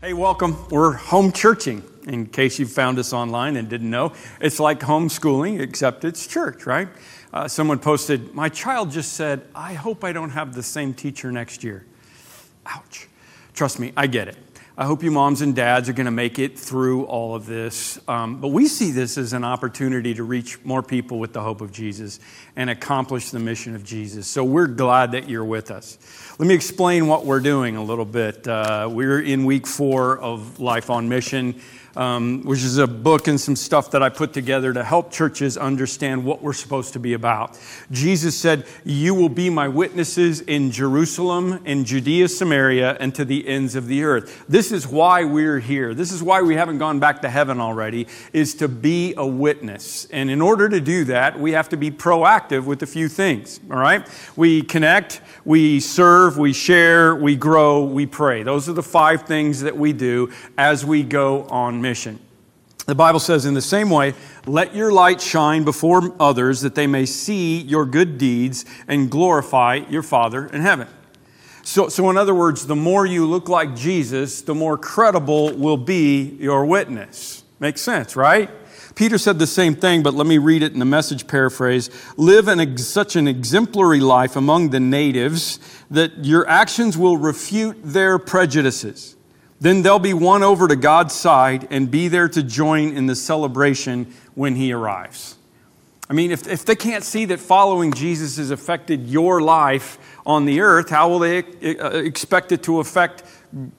Hey, welcome. We're home churching, in case you found us online and didn't know. It's like homeschooling, except it's church, right? Uh, someone posted, My child just said, I hope I don't have the same teacher next year. Ouch. Trust me, I get it. I hope you moms and dads are going to make it through all of this. Um, but we see this as an opportunity to reach more people with the hope of Jesus and accomplish the mission of Jesus. So we're glad that you're with us. Let me explain what we're doing a little bit. Uh, we're in week four of Life on Mission um, which is a book and some stuff that I put together to help churches understand what we're supposed to be about. Jesus said, You will be my witnesses in Jerusalem, in Judea, Samaria, and to the ends of the earth. This is why we're here. This is why we haven't gone back to heaven already, is to be a witness. And in order to do that, we have to be proactive with a few things, all right? We connect, we serve, we share, we grow, we pray. Those are the five things that we do as we go on The Bible says, in the same way, let your light shine before others that they may see your good deeds and glorify your Father in heaven. So, so, in other words, the more you look like Jesus, the more credible will be your witness. Makes sense, right? Peter said the same thing, but let me read it in the message paraphrase. Live in such an exemplary life among the natives that your actions will refute their prejudices. Then they'll be won over to God's side and be there to join in the celebration when He arrives. I mean, if, if they can't see that following Jesus has affected your life on the earth, how will they uh, expect it to affect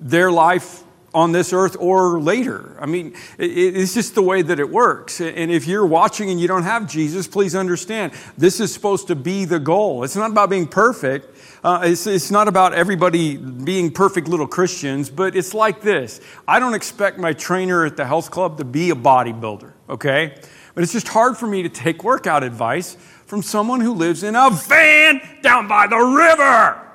their life on this earth or later. I mean, it's just the way that it works. And if you're watching and you don't have Jesus, please understand this is supposed to be the goal. It's not about being perfect, uh, it's, it's not about everybody being perfect little Christians, but it's like this I don't expect my trainer at the health club to be a bodybuilder, okay? But it's just hard for me to take workout advice from someone who lives in a van down by the river.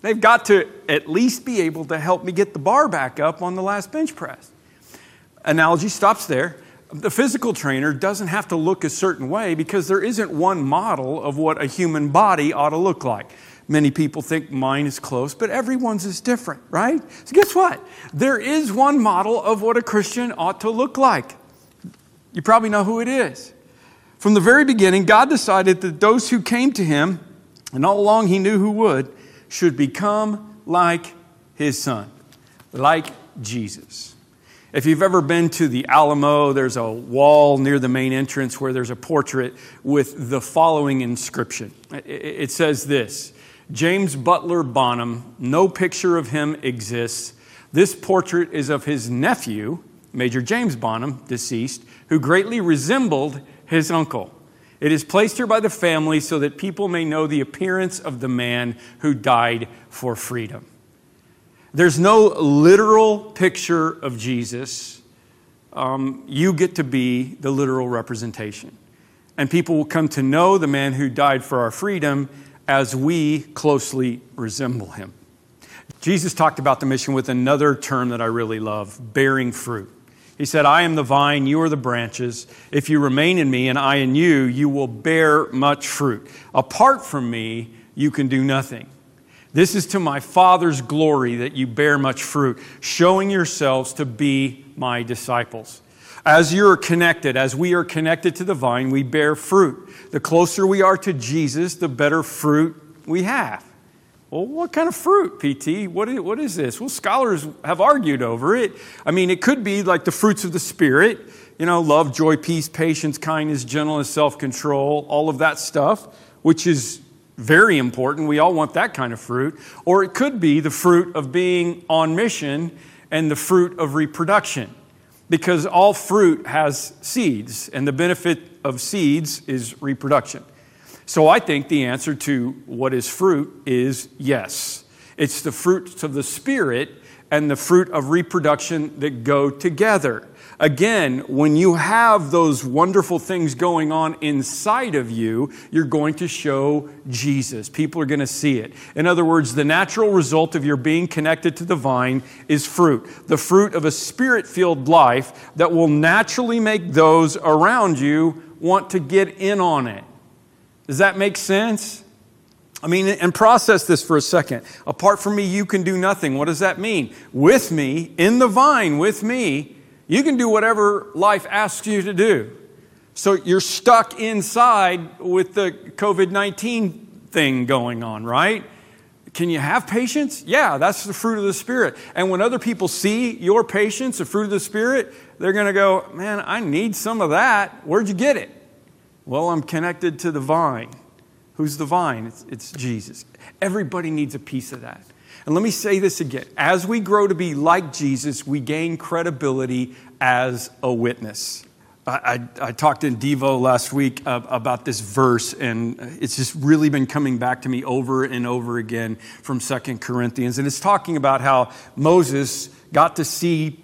They've got to at least be able to help me get the bar back up on the last bench press. Analogy stops there. The physical trainer doesn't have to look a certain way because there isn't one model of what a human body ought to look like. Many people think mine is close, but everyone's is different, right? So, guess what? There is one model of what a Christian ought to look like. You probably know who it is. From the very beginning, God decided that those who came to Him, and all along He knew who would, should become like His Son, like Jesus. If you've ever been to the Alamo, there's a wall near the main entrance where there's a portrait with the following inscription. It says this James Butler Bonham, no picture of him exists. This portrait is of his nephew, Major James Bonham, deceased, who greatly resembled his uncle. It is placed here by the family so that people may know the appearance of the man who died for freedom. There's no literal picture of Jesus. Um, you get to be the literal representation. And people will come to know the man who died for our freedom as we closely resemble him. Jesus talked about the mission with another term that I really love bearing fruit. He said, I am the vine, you are the branches. If you remain in me and I in you, you will bear much fruit. Apart from me, you can do nothing. This is to my Father's glory that you bear much fruit, showing yourselves to be my disciples. As you're connected, as we are connected to the vine, we bear fruit. The closer we are to Jesus, the better fruit we have. Well, what kind of fruit, PT? What is, what is this? Well, scholars have argued over it. I mean, it could be like the fruits of the Spirit, you know, love, joy, peace, patience, kindness, gentleness, self control, all of that stuff, which is very important. We all want that kind of fruit. Or it could be the fruit of being on mission and the fruit of reproduction because all fruit has seeds, and the benefit of seeds is reproduction. So I think the answer to what is fruit is yes. It's the fruits of the Spirit and the fruit of reproduction that go together. Again, when you have those wonderful things going on inside of you, you're going to show Jesus. People are going to see it. In other words, the natural result of your being connected to the vine is fruit. The fruit of a spirit filled life that will naturally make those around you want to get in on it. Does that make sense? I mean, and process this for a second. Apart from me, you can do nothing. What does that mean? With me, in the vine, with me, you can do whatever life asks you to do. So you're stuck inside with the COVID 19 thing going on, right? Can you have patience? Yeah, that's the fruit of the Spirit. And when other people see your patience, the fruit of the Spirit, they're going to go, Man, I need some of that. Where'd you get it? Well, I'm connected to the vine. Who's the vine? It's, it's Jesus. Everybody needs a piece of that. And let me say this again. As we grow to be like Jesus, we gain credibility as a witness. I, I, talked in Devo last week uh, about this verse, and it's just really been coming back to me over and over again from Second Corinthians. And it's talking about how Moses got to see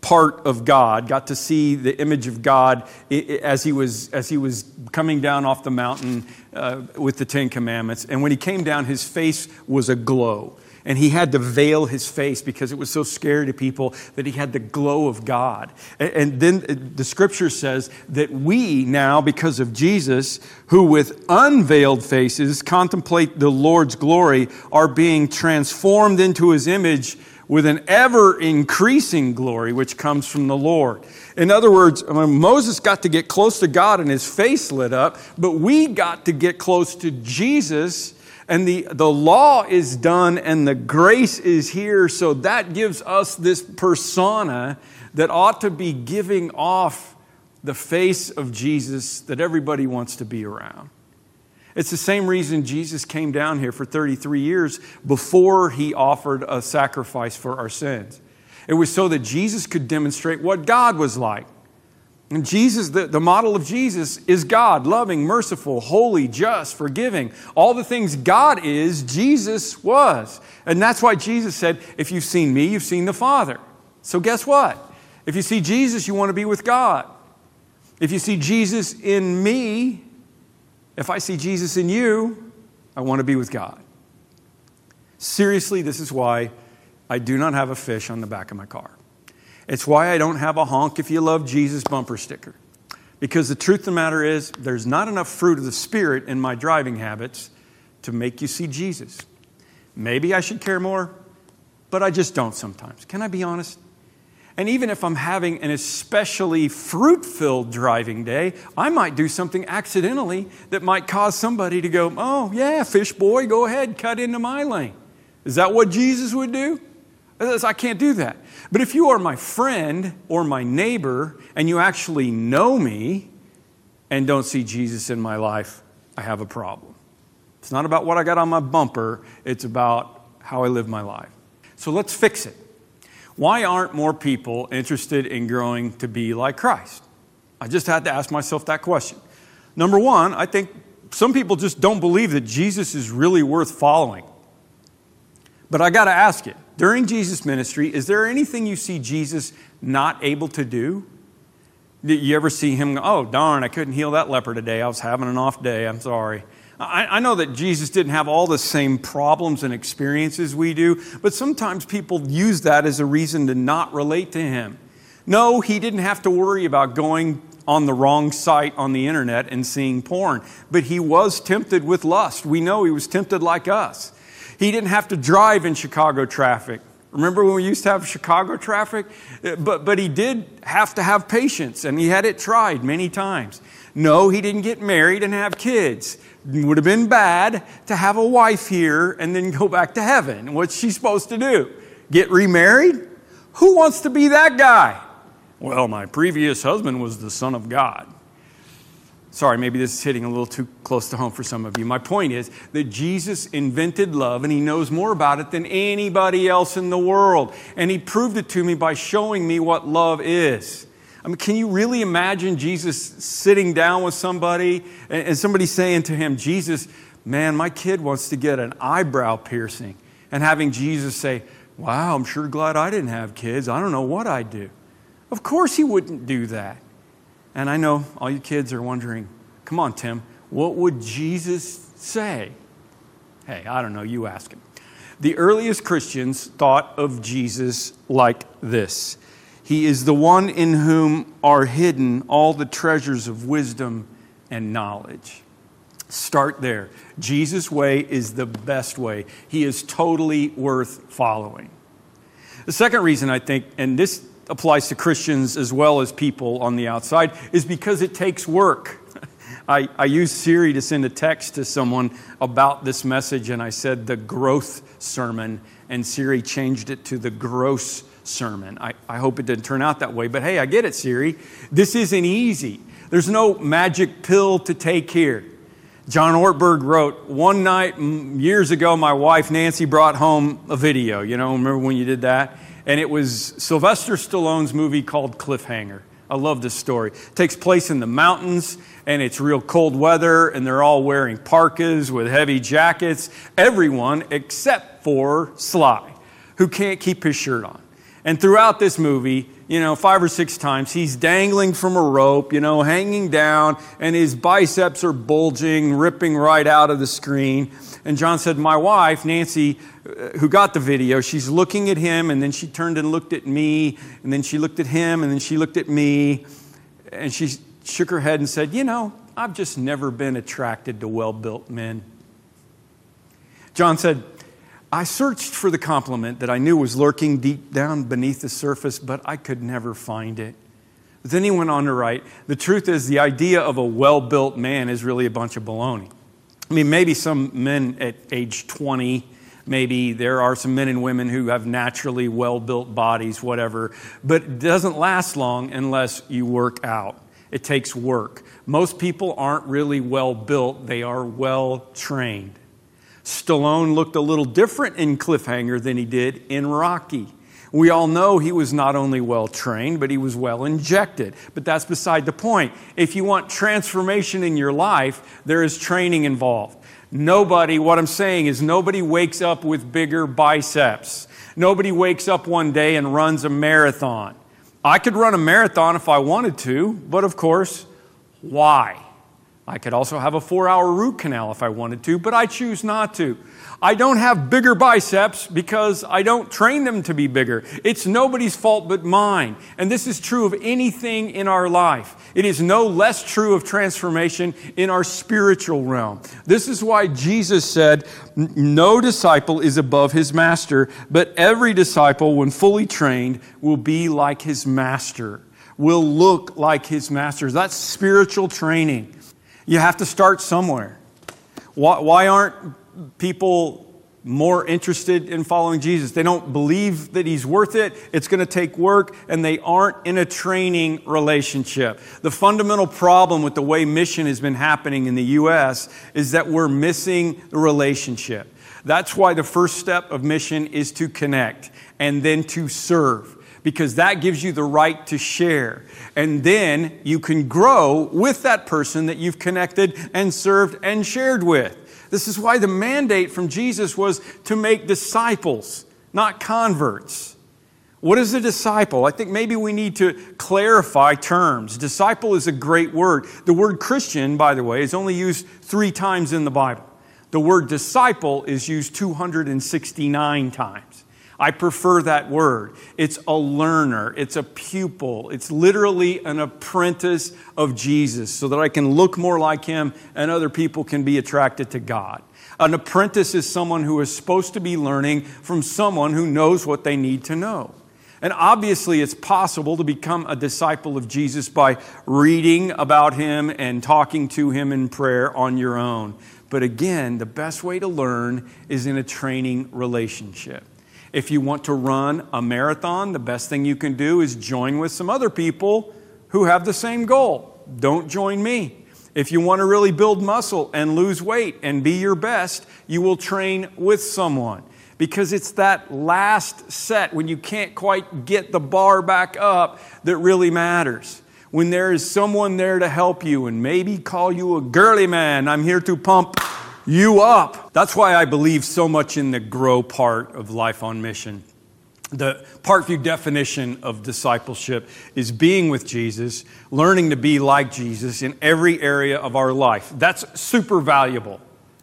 part of God, got to see the image of God as he was, as he was coming down off the mountain uh, with the Ten Commandments. And when he came down, his face was aglow. And he had to veil his face because it was so scary to people that he had the glow of God. And then uh, the scripture says that we now, because of Jesus, who with unveiled faces contemplate the Lord's glory, are being transformed into his image with an ever increasing glory which comes from the Lord. In other words, Moses got to get close to God and his face lit up, but we got to get close to Jesus and the, the law is done and the grace is here. So that gives us this persona that ought to be giving off the face of Jesus that everybody wants to be around. It's the same reason Jesus came down here for 33 years before he offered a sacrifice for our sins. It was so that Jesus could demonstrate what God was like. And Jesus, the, the model of Jesus is God, loving, merciful, holy, just, forgiving. All the things God is, Jesus was. And that's why Jesus said, If you've seen me, you've seen the Father. So guess what? If you see Jesus, you want to be with God. If you see Jesus in me, if I see Jesus in you, I want to be with God. Seriously, this is why I do not have a fish on the back of my car. It's why I don't have a honk if you love Jesus bumper sticker. Because the truth of the matter is, there's not enough fruit of the Spirit in my driving habits to make you see Jesus. Maybe I should care more, but I just don't sometimes. Can I be honest? And even if I'm having an especially fruit filled driving day, I might do something accidentally that might cause somebody to go, Oh, yeah, fish boy, go ahead, cut into my lane. Is that what Jesus would do? I can't do that. But if you are my friend or my neighbor and you actually know me and don't see Jesus in my life, I have a problem. It's not about what I got on my bumper, it's about how I live my life. So let's fix it. Why aren't more people interested in growing to be like Christ? I just had to ask myself that question. Number one, I think some people just don't believe that Jesus is really worth following. But I got to ask you during Jesus' ministry, is there anything you see Jesus not able to do? Did you ever see him, go, oh, darn, I couldn't heal that leper today. I was having an off day. I'm sorry. I, I know that Jesus didn't have all the same problems and experiences we do, but sometimes people use that as a reason to not relate to him. No, he didn't have to worry about going on the wrong site on the internet and seeing porn, but he was tempted with lust. We know he was tempted like us. He didn't have to drive in Chicago traffic. Remember when we used to have Chicago traffic? Uh, but, but he did have to have patience, and he had it tried many times. No, he didn't get married and have kids. It would have been bad to have a wife here and then go back to heaven. What's she supposed to do? Get remarried? Who wants to be that guy? Well, my previous husband was the Son of God. Sorry, maybe this is hitting a little too close to home for some of you. My point is that Jesus invented love and he knows more about it than anybody else in the world. And he proved it to me by showing me what love is. I mean, can you really imagine Jesus sitting down with somebody and somebody saying to him, Jesus, man, my kid wants to get an eyebrow piercing, and having Jesus say, Wow, I'm sure glad I didn't have kids. I don't know what I'd do. Of course, he wouldn't do that. And I know all you kids are wondering, come on, Tim, what would Jesus say? Hey, I don't know, you ask him. The earliest Christians thought of Jesus like this he is the one in whom are hidden all the treasures of wisdom and knowledge. Start there. Jesus' way is the best way. He is totally worth following. The second reason I think, and this applies to Christians as well as people on the outside, is because it takes work. I, I used Siri to send a text to someone about this message, and I said the growth sermon, and Siri changed it to the gross sermon. I, I hope it didn't turn out that way, but hey, I get it, Siri. This isn't easy. There's no magic pill to take here. John Ortberg wrote, One night years ago, my wife Nancy brought home a video. You know, remember when you did that? And it was Sylvester Stallone's movie called Cliffhanger. I love this story. It takes place in the mountains and it's real cold weather and they're all wearing parkas with heavy jackets. Everyone except for Sly, who can't keep his shirt on. And throughout this movie, you know, five or six times, he's dangling from a rope, you know, hanging down, and his biceps are bulging, ripping right out of the screen. And John said, My wife, Nancy, uh, who got the video, she's looking at him, and then she turned and looked at me, and then she looked at him, and then she looked at me, and she shook her head and said, You know, I've just never been attracted to well built men. John said, I searched for the compliment that I knew was lurking deep down beneath the surface, but I could never find it. Then he went on to write The truth is, the idea of a well built man is really a bunch of baloney. I mean, maybe some men at age 20 Maybe there are some men and women who have naturally well built bodies, whatever, but it doesn't last long unless you work out. It takes work. Most people aren't really well built, they are well trained. Stallone looked a little different in Cliffhanger than he did in Rocky. We all know he was not only well trained, but he was well injected. But that's beside the point. If you want transformation in your life, there is training involved. Nobody, what I'm saying is, nobody wakes up with bigger biceps. Nobody wakes up one day and runs a marathon. I could run a marathon if I wanted to, but of course, why? I could also have a four hour root canal if I wanted to, but I choose not to. I don't have bigger biceps because I don't train them to be bigger. It's nobody's fault but mine. And this is true of anything in our life. It is no less true of transformation in our spiritual realm. This is why Jesus said, No disciple is above his master, but every disciple, when fully trained, will be like his master, will look like his master. That's spiritual training. You have to start somewhere. Why, why aren't people more interested in following Jesus. They don't believe that he's worth it. It's going to take work and they aren't in a training relationship. The fundamental problem with the way mission has been happening in the U.S. is that we're missing the relationship. That's why the first step of mission is to connect and then to serve because that gives you the right to share. And then you can grow with that person that you've connected and served and shared with. This is why the mandate from Jesus was to make disciples, not converts. What is a disciple? I think maybe we need to clarify terms. Disciple is a great word. The word Christian, by the way, is only used three times in the Bible. The word disciple is used 269 times. I prefer that word. It's a learner, it's a pupil, it's literally an apprentice of Jesus so that I can look more like him and other people can be attracted to God. An apprentice is someone who is supposed to be learning from someone who knows what they need to know. And obviously, it's possible to become a disciple of Jesus by reading about him and talking to him in prayer on your own. But again, the best way to learn is in a training relationship. If you want to run a marathon, the best thing you can do is join with some other people who have the same goal. Don't join me. If you want to really build muscle and lose weight and be your best, you will train with someone because it's that last set when you can't quite get the bar back up that really matters. When there is someone there to help you and maybe call you a girly man, I'm here to pump you up. That's why I believe so much in the grow part of life on mission. The Parkview definition of discipleship is being with Jesus, learning to be like Jesus in every area of our life. That's super valuable.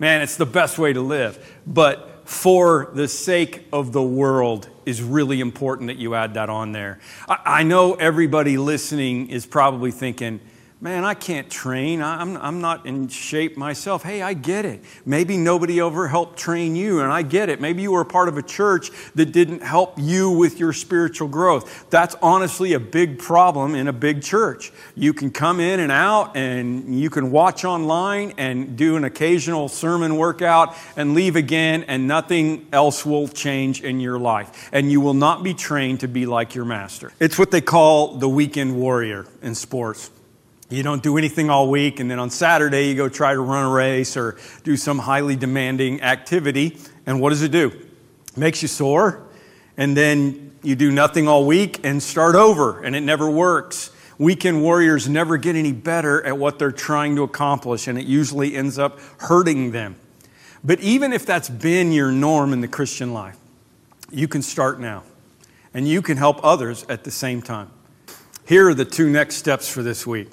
Man, it's the best way to live. But for the sake of the world is really important that you add that on there. I, I know everybody listening is probably thinking, Man, I can't train. I'm, I'm not in shape myself. Hey, I get it. Maybe nobody ever helped train you, and I get it. Maybe you were part of a church that didn't help you with your spiritual growth. That's honestly a big problem in a big church. You can come in and out, and you can watch online and do an occasional sermon workout and leave again, and nothing else will change in your life. And you will not be trained to be like your master. It's what they call the weekend warrior in sports. You don't do anything all week, and then on Saturday you go try to run a race or do some highly demanding activity. And what does it do? It makes you sore, and then you do nothing all week and start over, and it never works. Weekend warriors never get any better at what they're trying to accomplish, and it usually ends up hurting them. But even if that's been your norm in the Christian life, you can start now, and you can help others at the same time. Here are the two next steps for this week.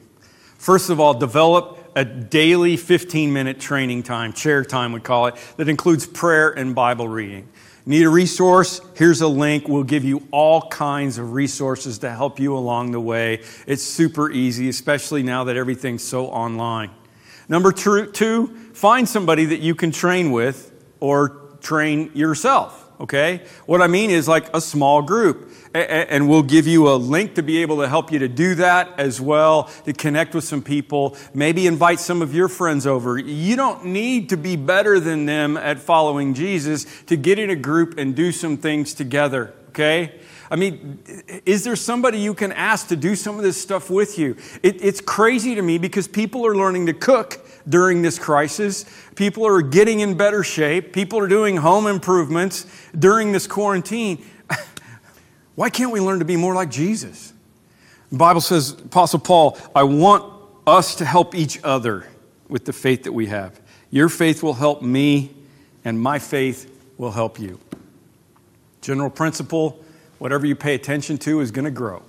First of all, develop a daily 15 minute training time, chair time we call it, that includes prayer and Bible reading. Need a resource? Here's a link. We'll give you all kinds of resources to help you along the way. It's super easy, especially now that everything's so online. Number two, find somebody that you can train with or train yourself okay? What I mean is like a small group. And we'll give you a link to be able to help you to do that as well, to connect with some people. Maybe invite some of your friends over. You don't need to be better than them at following Jesus to get in a group and do some things together, okay? I mean, is there somebody you can ask to do some of this stuff with you? It, it's crazy to me because people are learning to cook during this crisis. People are getting in better shape. People are doing home improvements during this quarantine. Why can't we learn to be more like Jesus? The Bible says, Apostle Paul, I want us to help each other with the faith that we have. Your faith will help me, and my faith will help you. General principle whatever you pay attention to is going to grow.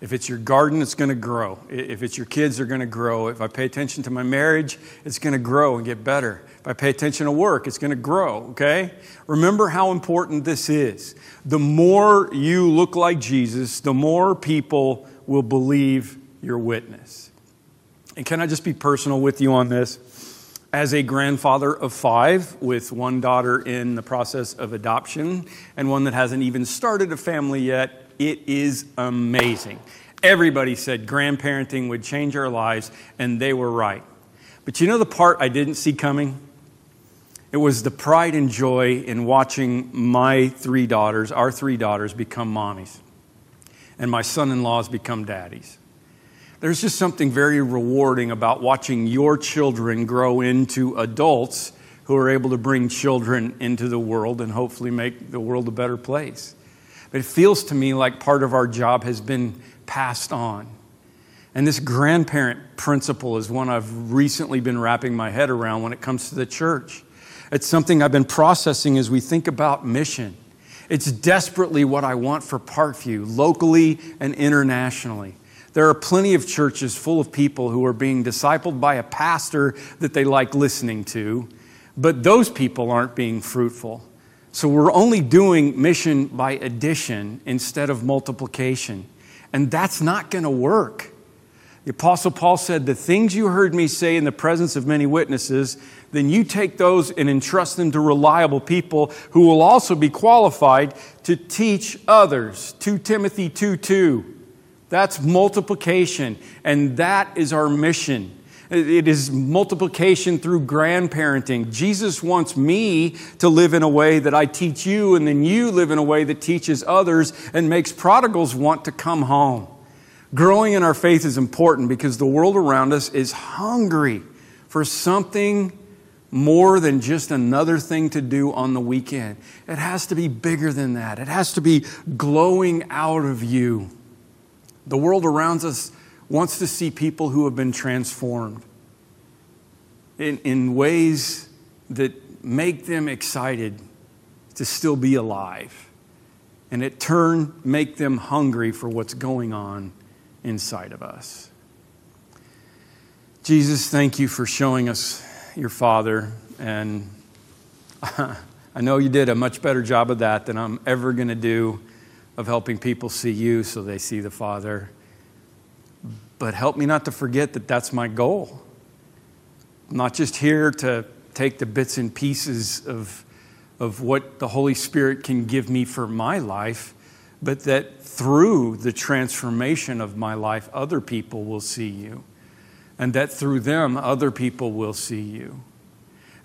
If it's your garden, it's going to grow. If it's your kids, they're going to grow. If I pay attention to my marriage, it's going to grow and get better. If I pay attention to work, it's going to grow, okay? Remember how important this is. The more you look like Jesus, the more people will believe your witness. And can I just be personal with you on this? As a grandfather of five, with one daughter in the process of adoption and one that hasn't even started a family yet, it is amazing. Everybody said grandparenting would change our lives, and they were right. But you know the part I didn't see coming? It was the pride and joy in watching my three daughters, our three daughters, become mommies, and my son in laws become daddies. There's just something very rewarding about watching your children grow into adults who are able to bring children into the world and hopefully make the world a better place. But it feels to me like part of our job has been passed on. And this grandparent principle is one I've recently been wrapping my head around when it comes to the church. It's something I've been processing as we think about mission. It's desperately what I want for Parkview, locally and internationally. There are plenty of churches full of people who are being discipled by a pastor that they like listening to, but those people aren't being fruitful. So we're only doing mission by addition instead of multiplication. And that's not going to work. The Apostle Paul said, The things you heard me say in the presence of many witnesses, then you take those and entrust them to reliable people who will also be qualified to teach others. 2 Timothy 2 2. That's multiplication, and that is our mission. It is multiplication through grandparenting. Jesus wants me to live in a way that I teach you, and then you live in a way that teaches others and makes prodigals want to come home. Growing in our faith is important because the world around us is hungry for something more than just another thing to do on the weekend. It has to be bigger than that, it has to be glowing out of you. The world around us wants to see people who have been transformed in, in ways that make them excited to still be alive. And at turn, make them hungry for what's going on inside of us. Jesus, thank you for showing us your Father. And I know you did a much better job of that than I'm ever going to do of helping people see you so they see the Father. But help me not to forget that that's my goal. I'm not just here to take the bits and pieces of, of what the Holy Spirit can give me for my life, but that through the transformation of my life, other people will see you. And that through them, other people will see you.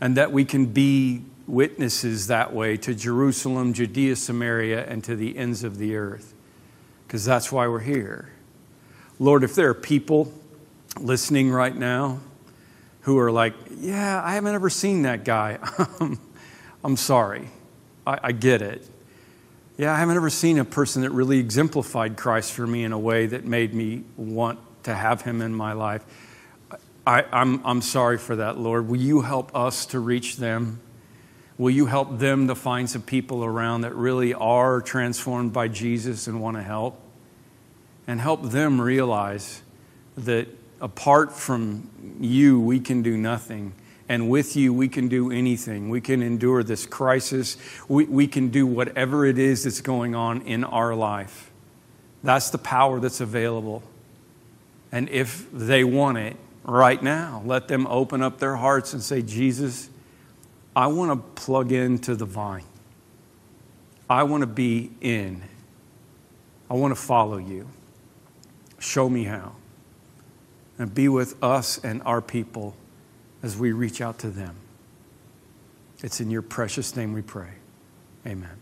And that we can be witnesses that way to Jerusalem, Judea, Samaria, and to the ends of the earth. Because that's why we're here. Lord, if there are people listening right now who are like, yeah, I haven't ever seen that guy, um, I'm sorry. I, I get it. Yeah, I haven't ever seen a person that really exemplified Christ for me in a way that made me want to have him in my life. I, I'm, I'm sorry for that, Lord. Will you help us to reach them? Will you help them to find some people around that really are transformed by Jesus and want to help? And help them realize that apart from you, we can do nothing. And with you, we can do anything. We can endure this crisis. We, we can do whatever it is that's going on in our life. That's the power that's available. And if they want it right now, let them open up their hearts and say, Jesus, I want to plug into the vine. I want to be in. I want to follow you. Show me how. And be with us and our people as we reach out to them. It's in your precious name we pray. Amen.